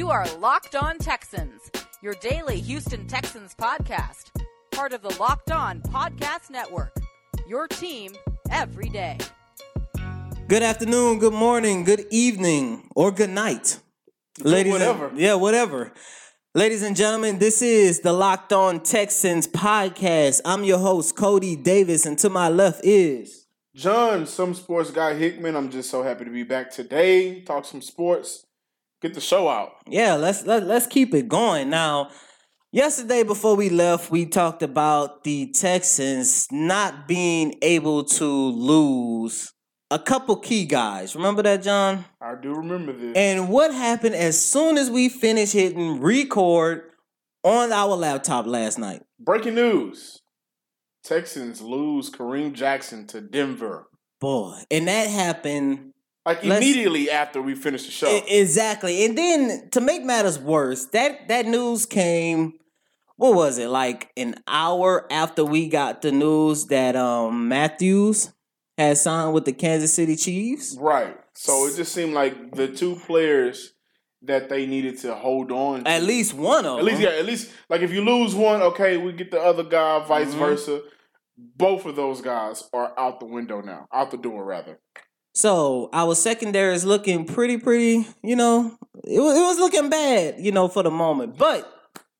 You are Locked On Texans, your daily Houston Texans podcast, part of the Locked On Podcast Network. Your team every day. Good afternoon, good morning, good evening, or good night. Ladies and- whatever. yeah, whatever. Ladies and gentlemen, this is the Locked On Texans podcast. I'm your host, Cody Davis, and to my left is John, some sports guy Hickman. I'm just so happy to be back today. Talk some sports. Get the show out. Yeah, let's let, let's keep it going. Now, yesterday before we left, we talked about the Texans not being able to lose a couple key guys. Remember that, John? I do remember this. And what happened as soon as we finished hitting record on our laptop last night? Breaking news: Texans lose Kareem Jackson to Denver. Boy, and that happened Like Let's- immediately after we finished the show. Exactly. And then to make matters worse, that that news came. What was it like an hour after we got the news that um Mathieu had signed with the Kansas City Chiefs? right. So it just seemed like the two players that they needed to hold on. to. At least one of At least, yeah. At least, like if you lose one, okay, we get the other guy. Vice Mhm. versa. Both of those guys are out the window now, out the door rather. So our secondary is looking pretty, pretty. You know, it was, it was looking bad. You know, for the moment, but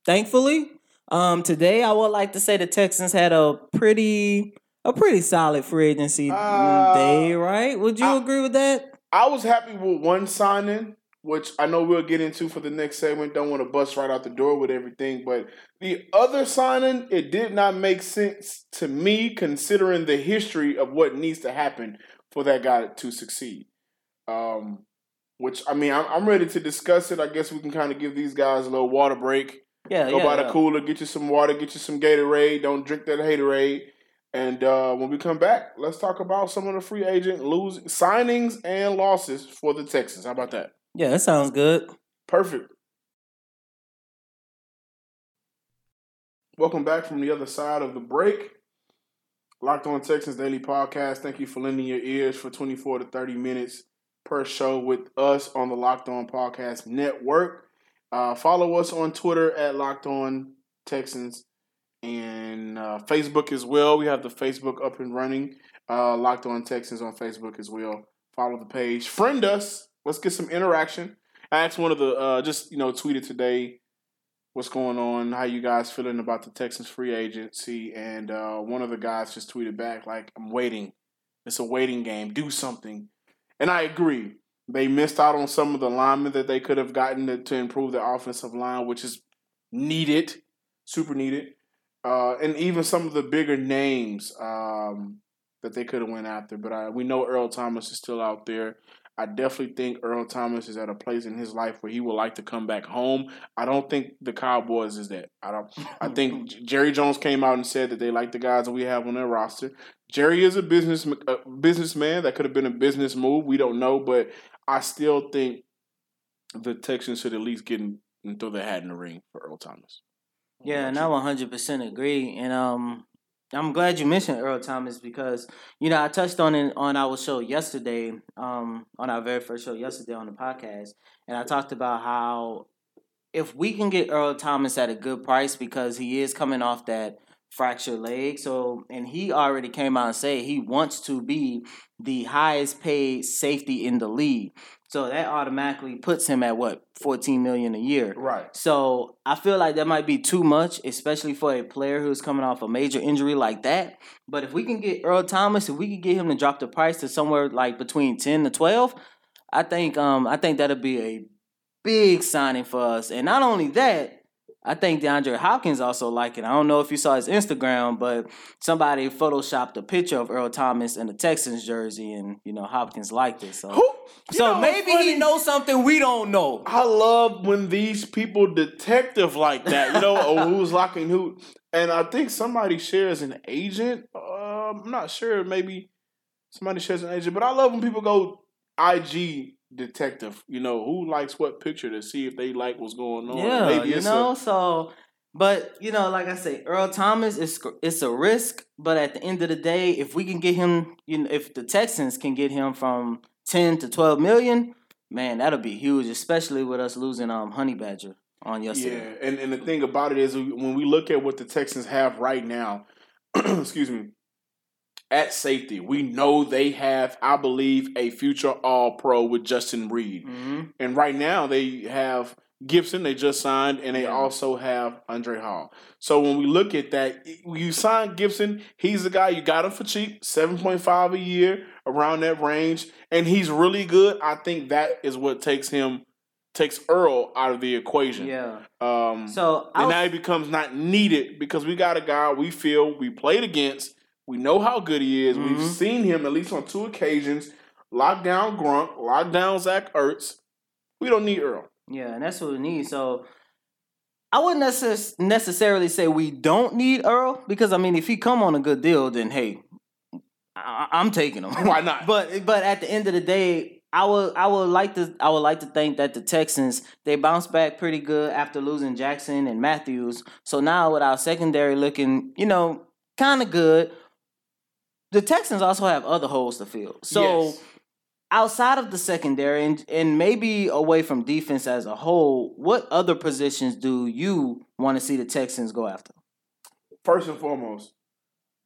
thankfully, um, today I would like to say the Texans had a pretty, a pretty solid free agency Uh, day. Right? Would you I- agree with that? I was happy with one signing, which I know we'll get into for the next segment. Don't want to bust right out the door with everything, but the other signing, it did not make sense to me considering the history of what needs to happen for that guy to succeed. Um, which I mean, I'm, I'm ready to discuss it. I guess we can kind of give these guys a little water break. Yeah, Go yeah. by yeah. the cooler, get you some water, get you some Gatorade. Don't drink that Haterade. And uh, when we come back, let's talk about some of the free agent losing signings and losses for the Texans. How about that? Yeah, that sounds good. Perfect. Welcome back from the other side of the break. Locked on Texans Daily Podcast. Thank you for lending your ears for 24 to 30 minutes per show with us on the Locked On Podcast Network. Uh, follow us on Twitter at Locked On Texans and uh, Facebook as well. We have the Facebook up and running. Uh, Locked On Texans on Facebook as well. Follow the page. Friend us. Let's get some interaction. I asked one of the uh, just you know tweeted today what's going on, how you guys feeling about the Texans free agency, and uh, one of the guys just tweeted back like, "I'm waiting. It's a waiting game. Do something." And I agree. They missed out on some of the linemen that they could have gotten to, to improve their offensive line, which is needed, super needed, uh, and even some of the bigger names um, that they could have went after. But uh, we know Earl Thomas is still out there. I definitely think Earl Thomas is at a place in his life where he would like to come back home. I don't think the Cowboys is that. I don't. I think Jerry Jones came out and said that they like the guys that we have on their roster. Jerry is a business a businessman. That could have been a business move. We don't know, but I still think the Texans should at least get in and throw their hat in the ring for Earl Thomas. Yeah, and I 100% agree. And um, I'm glad you mentioned Earl Thomas because you know I touched on it on our show yesterday, um, on our very first show yesterday on the podcast, and I talked about how if we can get Earl Thomas at a good price because he is coming off that fractured leg, so and he already came out and said he wants to be the highest paid safety in the league. So that automatically puts him at what 14 million a year. Right. So I feel like that might be too much, especially for a player who's coming off a major injury like that. But if we can get Earl Thomas, if we can get him to drop the price to somewhere like between ten to twelve, I think um I think that'll be a big signing for us. And not only that, I think DeAndre Hopkins also like it. I don't know if you saw his Instagram, but somebody photoshopped a picture of Earl Thomas in the Texans jersey, and you know Hopkins liked it. So, Who? so know maybe he knows something we don't know. I love when these people detective like that, you know, who's locking who. And I think somebody shares an agent. Um, I'm not sure. Maybe somebody shares an agent, but I love when people go IG detective. You know, who likes what picture to see if they like what's going on. Yeah, you know. a, so, but you know, like I say, Earl Thomas is it's a risk. But at the end of the day, if we can get him, you know, if the Texans can get him from ten to twelve million, man, that'll be huge, especially with us losing um Honey Badger on yesterday. Yeah, and and the thing about it is when we look at what the Texans have right now, excuse me, at safety, we know they have, I believe, a future All Pro with Justin Reid, hmm and right now they have Gipson. They just signed, and they Yeah. also have Andre Hal. So when we look at that, you sign Gipson. He's the guy you got him for cheap, seven point five a year, around that range, and he's really good. I think that is what takes him takes Earl out of the equation. Yeah. Um, So and now he becomes not needed because we got a guy we feel we played against. We know how good he is. We've Mhm. seen him at least on two occasions. Lock down Gronk, lock down Zach Ertz. We don't need Earl. Yeah, and that's what we need. So I wouldn't necess- necessarily say we don't need Earl because I mean, if he come on a good deal, then hey, I- I'm taking him. Why not? but but at the end of the day, I would I would like to I would like to think that the Texans they bounced back pretty good after losing Jackson and Mathieu. So now with our secondary looking, you know, kind of good. The Texans also have other holes to fill. So Yes. outside of the secondary and, and maybe away from defense as a whole, what other positions do you want to see the Texans go after? first and foremost,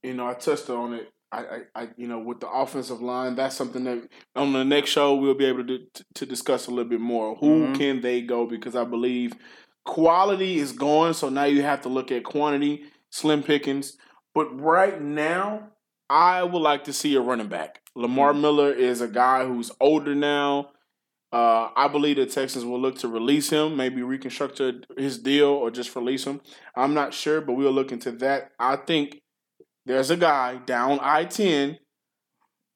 you know, I touched on it. I, I, I, you know, with the offensive line, that's something that on the next show we'll be able to to, to discuss a little bit more. Who Mhm. can they go? Because I believe quality is gone, so now you have to look at quantity, slim pickings. But right now, I would like to see a running back. Lamar Miller is a guy who's older now. Uh, I believe the Texans will look to release him, maybe reconstruct his deal or just release him. I'm not sure, but we'll look into that. I think there's a guy down I ten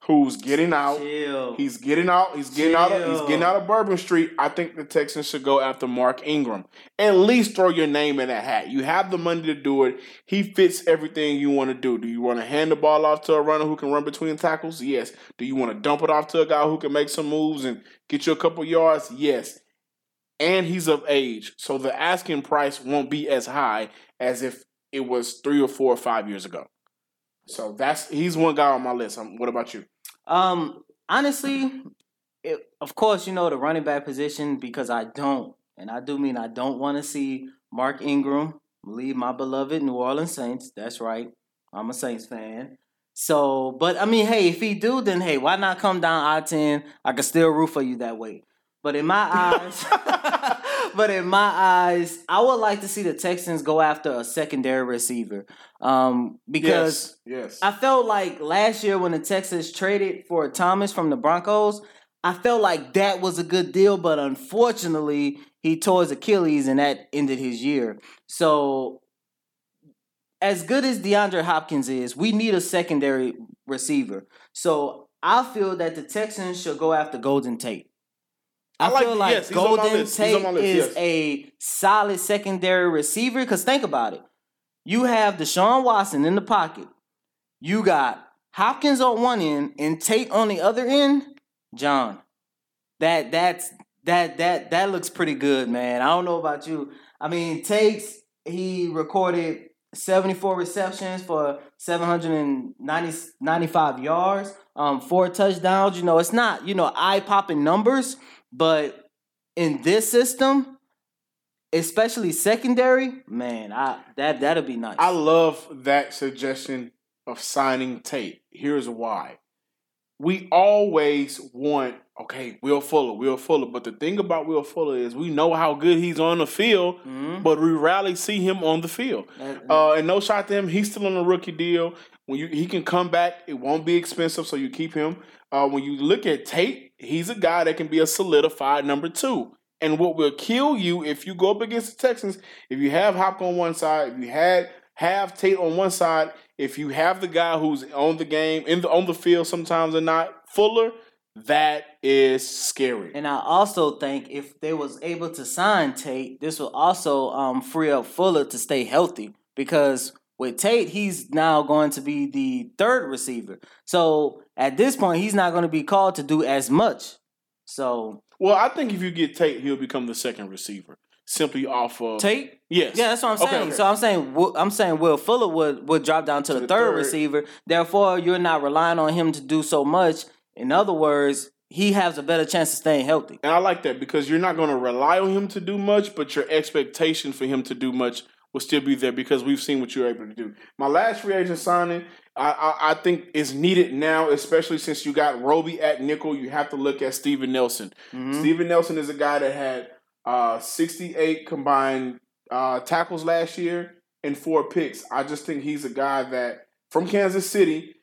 who's getting out. Chill. He's getting out. He's getting out. Of, he's getting out of Bourbon Street. I think the Texans should go after Mark Ingram. At least throw your name in that hat. You have the money to do it. He fits everything you want to do. Do you want to hand the ball off to a runner who can run between tackles? Yes. Do you want to dump it off to a guy who can make some moves and get you a couple yards? Yes. And he's of age, so the asking price won't be as high as if it was three or four or five years ago. So that's he's one guy on my list. Um, what about you? Um, honestly, it, of course, you know the running back position because I don't, and I do mean I don't want to see Mark Ingram leave my beloved New Orleans Saints. That's right, I'm a Saints fan. So, but I mean, hey, if he do, then hey, why not come down I ten? I can still root for you that way. But in my eyes, but in my eyes, I would like to see the Texans go after a secondary receiver. Um, because yes, yes. I felt like last year when the Texans traded for Thomas from the Broncos, I felt like that was a good deal, but unfortunately, he tore his Achilles and that ended his year. So, as good as DeAndre Hopkins is, we need a secondary receiver. So, I feel that the Texans should go after Golden Tate. I, I like- feel like yes, he's on my Golden list. He's on Tate list, is yes. a solid secondary receiver. Because think about it. You have Deshaun Watson in the pocket. You got Hopkins on one end and Tate on the other end. John, that that's that that that looks pretty good, man. I don't know about you. I mean, Tate's he recorded 74 receptions for 795 yards, um, four touchdowns. You know, it's not, you know, eye-popping numbers, but in this system, especially secondary, man, I that that'll be nice. I love that suggestion of signing Tate. Here's why. We always want, okay, Will Fuller, Will Fuller. But the thing about Will Fuller is we know how good he's on the field, Mhm. but we rarely see him on the field. That- Uh, and no shot to him, he's still on a rookie deal. When you he can come back, it won't be expensive, so you keep him. Uh, when you look at Tate, he's a guy that can be a solidified number two. And what will kill you if you go up against the Texans, if you have Hop on one side, if you had have Tate on one side, if you have the guy who's on the game in the on the field sometimes and not Fuller, that is scary. And I also think if they was able to sign Tate, this will also um, free up Fuller to stay healthy because with Tate, he's now going to be the third receiver. So at this point, he's not going to be called to do as much. So Well, I think if you get Tate, he'll become the second receiver simply off of Tate, Yes. yeah, that's what I'm saying. okay. So I'm saying I'm saying Will Fuller would would drop down to, the, the third, third. receiver. Therefore, you're not relying on him to do so much. In other words, he has a better chance of staying healthy. And I like that because you're not going to rely on him to do much, but your expectation for him to do much will still be there because we've seen what you're able to do. My last free agent signing, I, I, I think is needed now, especially since you got Roby at nickel. You have to look at Steven Nelson. Mhm. Steven Nelson is a guy that had uh, 68 combined uh, tackles last year and four picks. I just think he's a guy that from Kansas City,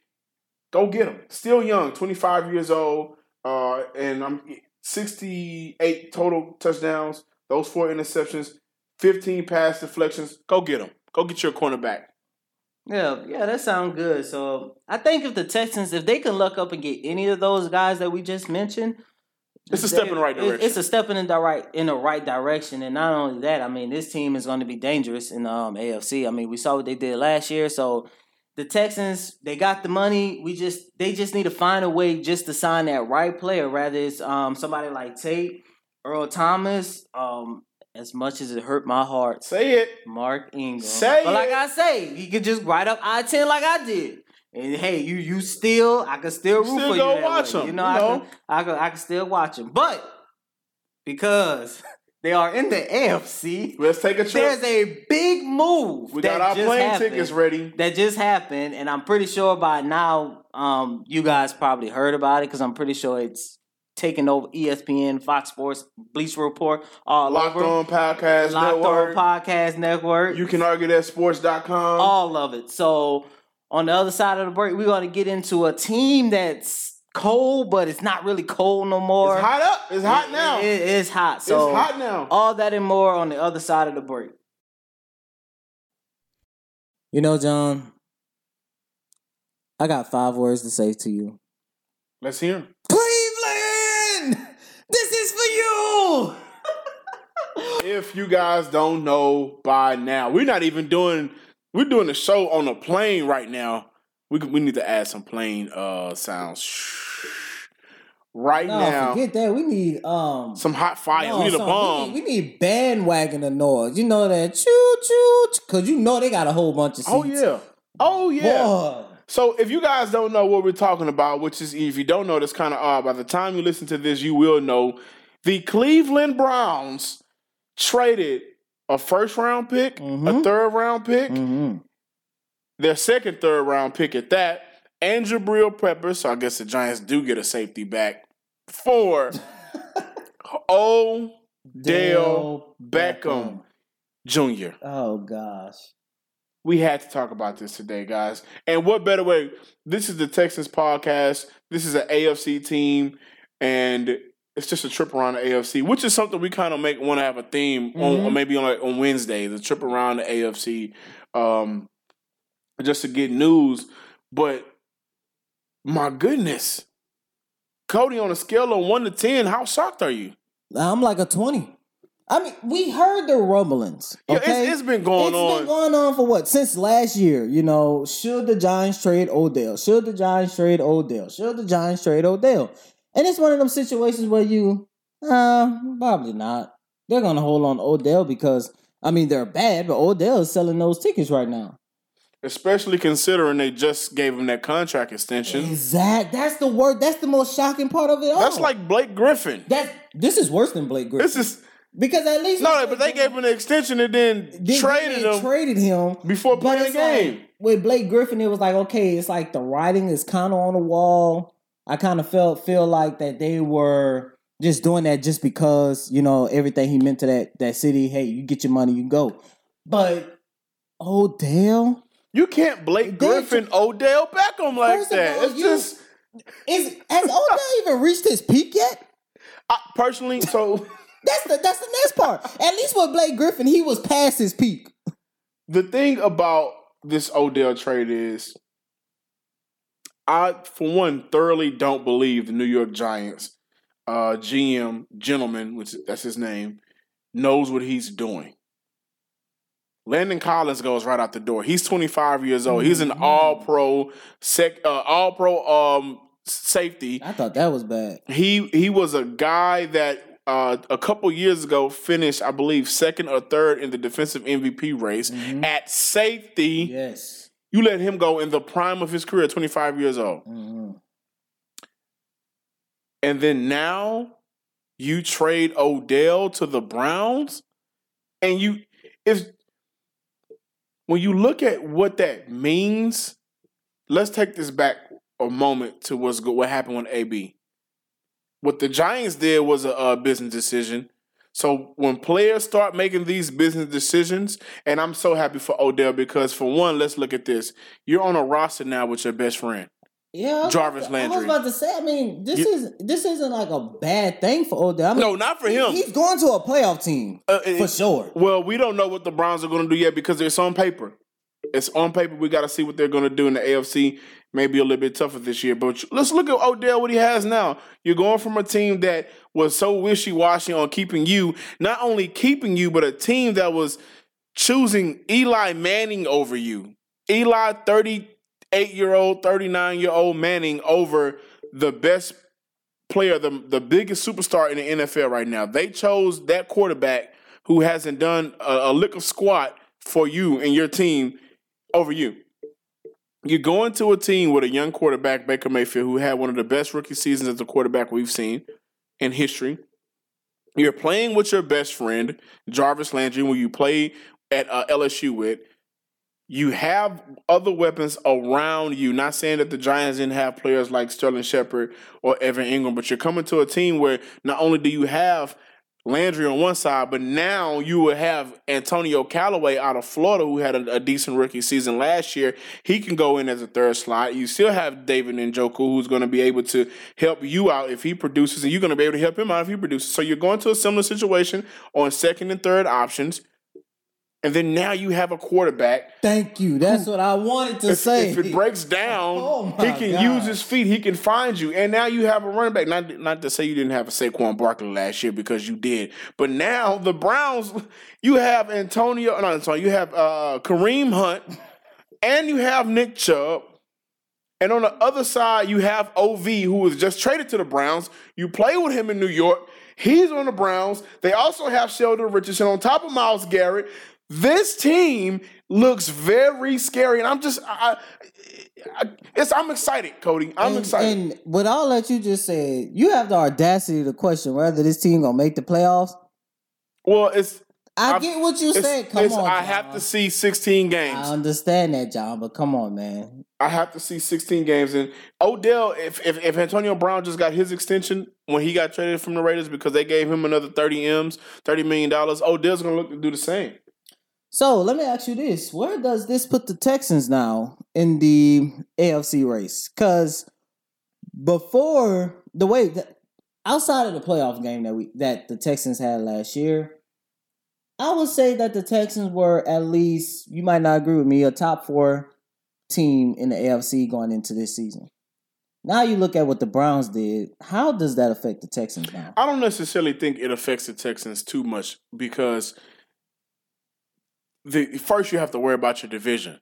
go get him. Still young, 25 years old, uh, and I'm 68 total touchdowns, those four interceptions, 15 pass deflections. Go get him. Go get your cornerback. Yeah, yeah, that sounds good. So I think if the Texans, if they can luck up and get any of those guys that we just mentioned, It's a step in the right direction. It's a step in the right in the right direction, and not only that, I mean, this team is going to be dangerous in the um, AFC. I mean, we saw what they did last year, so the Texans they got the money. We just they just need to find a way just to sign that right player. Rather it's um somebody like Tate, Earl Thomas. Um, as much as it hurt my heart, Say it. Mark Ingram. Say it. but like it. I say, he could just write up I ten like I did. And hey, you you still I can still root Still for you. watch way. him, You know, you I know? can I can I can still watch him. But because they are in the AFC, Let's take a trip. there's a big move. we that got our plane happened, tickets ready. That just happened, and I'm pretty sure by now, um, you guys probably heard about it because I'm pretty sure it's taking over ESPN, Fox Sports, Bleacher Report, all Locked over. on podcast Locked network. On Podcast Network. You can argue that sports.com. all of it. So on the other side of the break, we're gonna get into a team that's cold, but it's not really cold no more. it's hot up. It's hot now. It- it is hot. So it's hot now. all that and more on the other side of the break. You know, John, I got five words to say to you. Let's hear 'em. This is for you. If you guys don't know by now, we're not even doing. We're doing the show on a plane right now. We we need to add some plane uh sounds. Right No, now, forget that. We need um some hot fire. no, we need a bomb. We need, we need bandwagon of noise. You know that choo choo because you know they got a whole bunch of seats. oh yeah. Oh yeah. Boy. So if you guys don't know what we're talking about, which is if you don't know, that's kind of odd. By the time you listen to this, you will know. The Cleveland Browns traded a first round pick, a Mhm. third round pick, Mhm. their second third round pick at that, and Jabrill Pepper. So I guess the Giants do get a safety back for Odell Dale Beckham Jr. Oh gosh. We had to talk about this today, guys. And what better way? This is the Texans podcast. This is an AFC team, and it's just a trip around the AFC, which is something we kind of make want to have a theme on, Mhm. or maybe on like on Wednesday, the trip around the AFC, um, just to get news. But my goodness, Cody, on a scale of one to ten, how shocked are you? I'm like a 20. I mean, we heard the rumblings. Yeah, Okay? it's, it's been going It's on. been going on for what? Since last year, you know, should the Giants trade Odell? Should the Giants trade Odell? Should the Giants trade Odell? And it's one of them situations where you, uh, probably not. They're gonna hold on to Odell because I mean they're bad, but Odell is selling those tickets right now. Especially considering they just gave him that contract extension. Exact. That's the word. That's the most shocking part of it all. That's like Blake Griffin. that. This is worse than Blake Griffin. This is because at least no, but they gave him an extension and then They- traded they him Traded him before playing the it's like, game. with Blake Griffin, it was like, okay, it's like the writing is kind of on the wall. I kind of felt feel like that they were just doing that just because you know everything he meant to that that city. Hey, you get your money, you go. But Odell You can't Blake Griffin Odell Beckham like that. all, it's you- just is has Odell even reached his peak yet? I, personally. So That's the that's the next part. At least with Blake Griffin, he was past his peak. the thing about this Odell trade is, I for one thoroughly don't believe the New York Giants uh, GM gentleman, which that's his name, knows what he's doing. Landon Collins goes right out the door. He's 25 years old. He's an Mhm. all pro sec uh, all pro um safety. I thought that was bad. He he was a guy that uh, a couple years ago finished, I believe, second or third in the defensive MVP race Mhm. at safety. Yes. You let him go in the prime of his career, 25 years old. Mhm. and then now you trade Odell to the Browns, and you if when you look at what that means, let's take this back a moment to what's good, what happened with AB. What the Giants did was a, a business decision. So when players start making these business decisions, and I'm so happy for Odell because for one, let's look at this. You're on a roster now with your best friend. Yeah, Jarvis to- I was about to say. I mean, this You- is this isn't like a bad thing for Odell. I mean, No, not for him. He's going to a playoff team Uh, for sure. Well, we don't know what the Browns are going to do yet because it's on paper. It's on paper. We got to see what they're going to do in the AFC. Maybe a little bit tougher this year. But let's look at Odell, what he has now. You're going from a team that was so wishy washy on keeping you, not only keeping you, but a team that was choosing Eli Manning over you. Eli, 38 year old, 39 year old Manning over the best player, the, the biggest superstar in the NFL right now. They chose that quarterback who hasn't done a, a lick of squat for you and your team over you. You're going to a team with a young quarterback, Baker Mayfield, who had one of the best rookie seasons as a quarterback we've seen in history. You're playing with your best friend, Jarvis Landry, who you play at uh, LSU with. You have other weapons around you. Not saying that the Giants didn't have players like Sterling Shepard or Evan Engram, but you're coming to a team where not only do you have Landry on one side, but now you will have Antonio Callaway out of Florida, who had a, a decent rookie season last year. He can go in as a third slot. You still have David Njoku, who's going to be able to help you out if he produces, and you're going to be able to help him out if he produces. So you're going to a similar situation on second and third options. And then now you have a quarterback Thank you. That's what I wanted to if, say. if it breaks down, Oh he can God. use his feet. He can find you. And now you have a running back. Not not to say you didn't have a Saquon Barkley last year because you did, but now the Browns, you have Antonio. No, sorry, you have uh, Kareem Hunt, and you have Nick Chubb. And on the other side, you have OV, who was just traded to the Browns. You play with him in New York. He's on the Browns. They also have Sheldon Richardson on top of Myles Garrett. This team looks very scary, and I'm just, I, I, it's, I'm excited, Cody. I'm and, excited. And with all that you just said, you have the audacity to question whether this team gonna make the playoffs. well, it's, I I've- get what you said. Come on, I John. have to see 16 games. I understand that, John, but come on, man. I have to see 16 games. And Odell, if, if if Antonio Brown just got his extension when he got traded from the Raiders because they gave him another 30 M's, 30 million dollars, Odell's gonna look to do the same. So let me ask you this: Where does this put the Texans now in the AFC race? Because before the way that outside of the playoff game that we that the Texans had last year, I would say that the Texans were at least you might not agree with me a top four team in the AFC going into this season. Now you look at what the Browns did. How does that affect the Texans now? I don't necessarily think it affects the Texans too much because the first you have to worry about your division.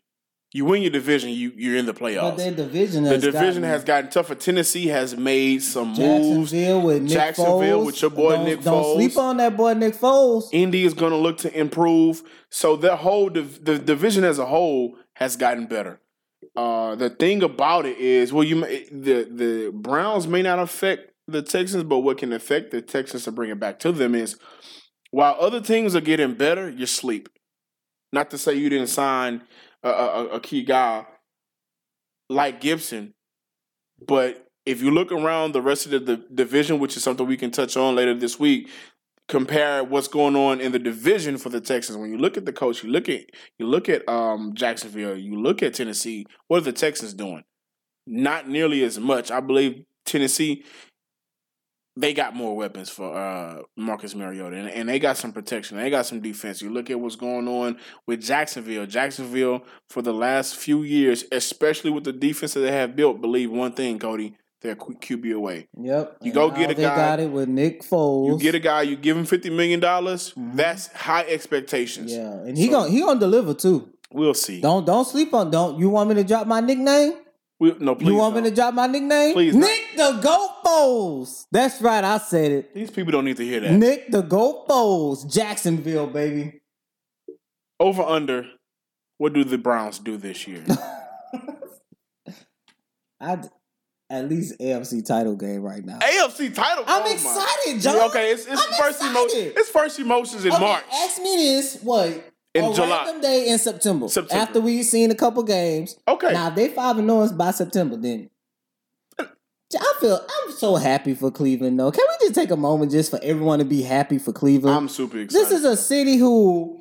You win your division, you you're in the But playoffs. their division the has division gotten- has gotten tougher. Tennessee has made some moves. Jacksonville with Nick Jacksonville Foles. with your boy don't, Nick Don't Foles. sleep on that boy Nick Foles. Indy is going to look to improve. So the whole div- the division as a whole has gotten better. Uh, the thing about it is, well, you may, the the Browns may not affect the Texans, but what can affect the Texans to bring it back to them is while other teams are getting better, you sleep. Not to say you didn't sign a, a, a key guy like Gipson, but if you look around the rest of the, the division, which is something we can touch on later this week, compare what's going on in the division for the Texans. When you look at the coach, you look at you look at um, Jacksonville, you look at Tennessee. What are the Texans doing? Not nearly as much. I believe Tennessee they got more weapons for uh, Marcus Mariota, and, and they got some protection. They got some defense. You look at what's going on with Jacksonville. Jacksonville for the last few years, especially with the defense that they have built, believe one thing, Cody, they're QB away. Yep. You And go get a they guy- got it with Nick Foles. You get a guy, you give him fifty million dollars. That's high expectations. Yeah, and he So- gonna he gonna deliver too. We'll see. Don't don't sleep on. Don't you want me to drop my nickname? We, no, please. you want me to drop my nickname? Please not. Nick the Goat. That's right. I said it. These people don't need to hear that. Nick the Goat. Jacksonville, baby. Over under. What do the Browns do this year? I at least AFC title game right now. AFC title. I'm oh excited, John. Yeah, okay, it's, it's first emotion. excited. It's first emotions in Okay, March. Ask me this: what? In a July. random day in September. September. After we've seen a couple games. Okay. Now if they five and zero by September, then I feel I'm so happy for Cleveland. Though, can we just take a moment just for everyone to be happy for Cleveland? I'm super excited. This is a city who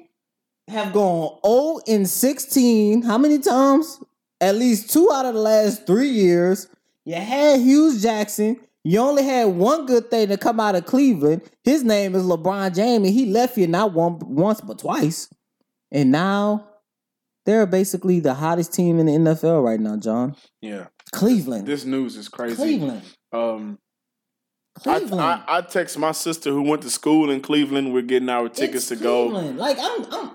have gone 0 in 16. How many times? At least two out of the last three years. You had Hue Jackson. You only had one good thing to come out of Cleveland. His name is LeBron James. and He left you not one once but twice. And now they're basically the hottest team in the NFL right now, John. yeah. Cleveland. This news is crazy. Cleveland. Um, I, Cleveland. I, I text my sister who went to school in Cleveland. We're getting our tickets It's to go. Like I'm I'm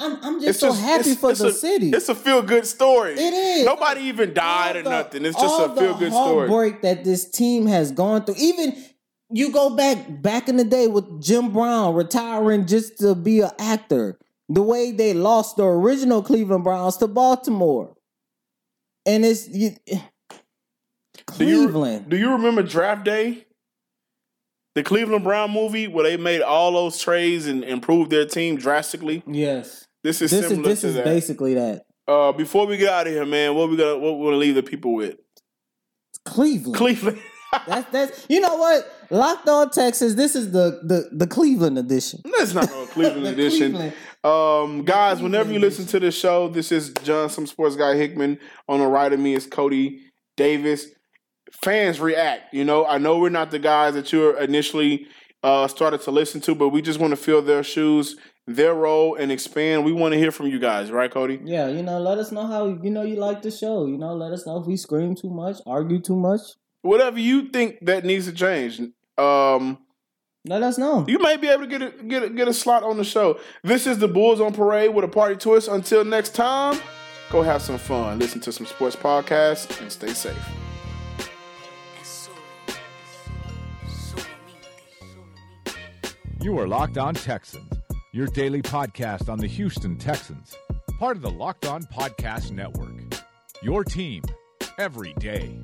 I'm, I'm just It's so just- happy it's- for it's the a- city. It's a feel good story. It is. Nobody even died all or the- nothing. It's just a feel good story. Break that this team has gone through. Even you go back back in the day with Jim Brown retiring just to be an actor. The way they lost the original Cleveland Browns to Baltimore, and it's you, Do you, Cleveland. do you remember Draft Day? The Cleveland Brown movie where they made all those trades and improved their team drastically. yes, This is this is this is that. basically that. Uh, before we get out of here, man, what we gonna what we gonna leave the people with? Cleveland. Cleveland. That's that's you know what Locked On Texas. This is the the the Cleveland edition. That's not no Cleveland edition. Cleveland. Um, guys, whenever you listen to the show, this is John, some sports guy Hickman. On the right of me is Cody Davis. Fans react. You know, I know we're not the guys that you initially uh, started to listen to, but we just want to fill their shoes, their role, and expand. We want to hear from you guys, right, Cody? Yeah, you know, let us know how you know you like the show. You know, let us know if we scream too much, argue too much. Whatever you think that needs to change. Um, Let us know. you may be able to get a, get a, get a slot on the show. This is the Bulls on Parade with a party twist. Until next time, go have some fun, listen to some sports podcasts, and stay safe. Es solo, solamente, solamente. You are Locked On Texans, your daily podcast on the Houston Texans, part of the Locked On Podcast Network. Your team every day.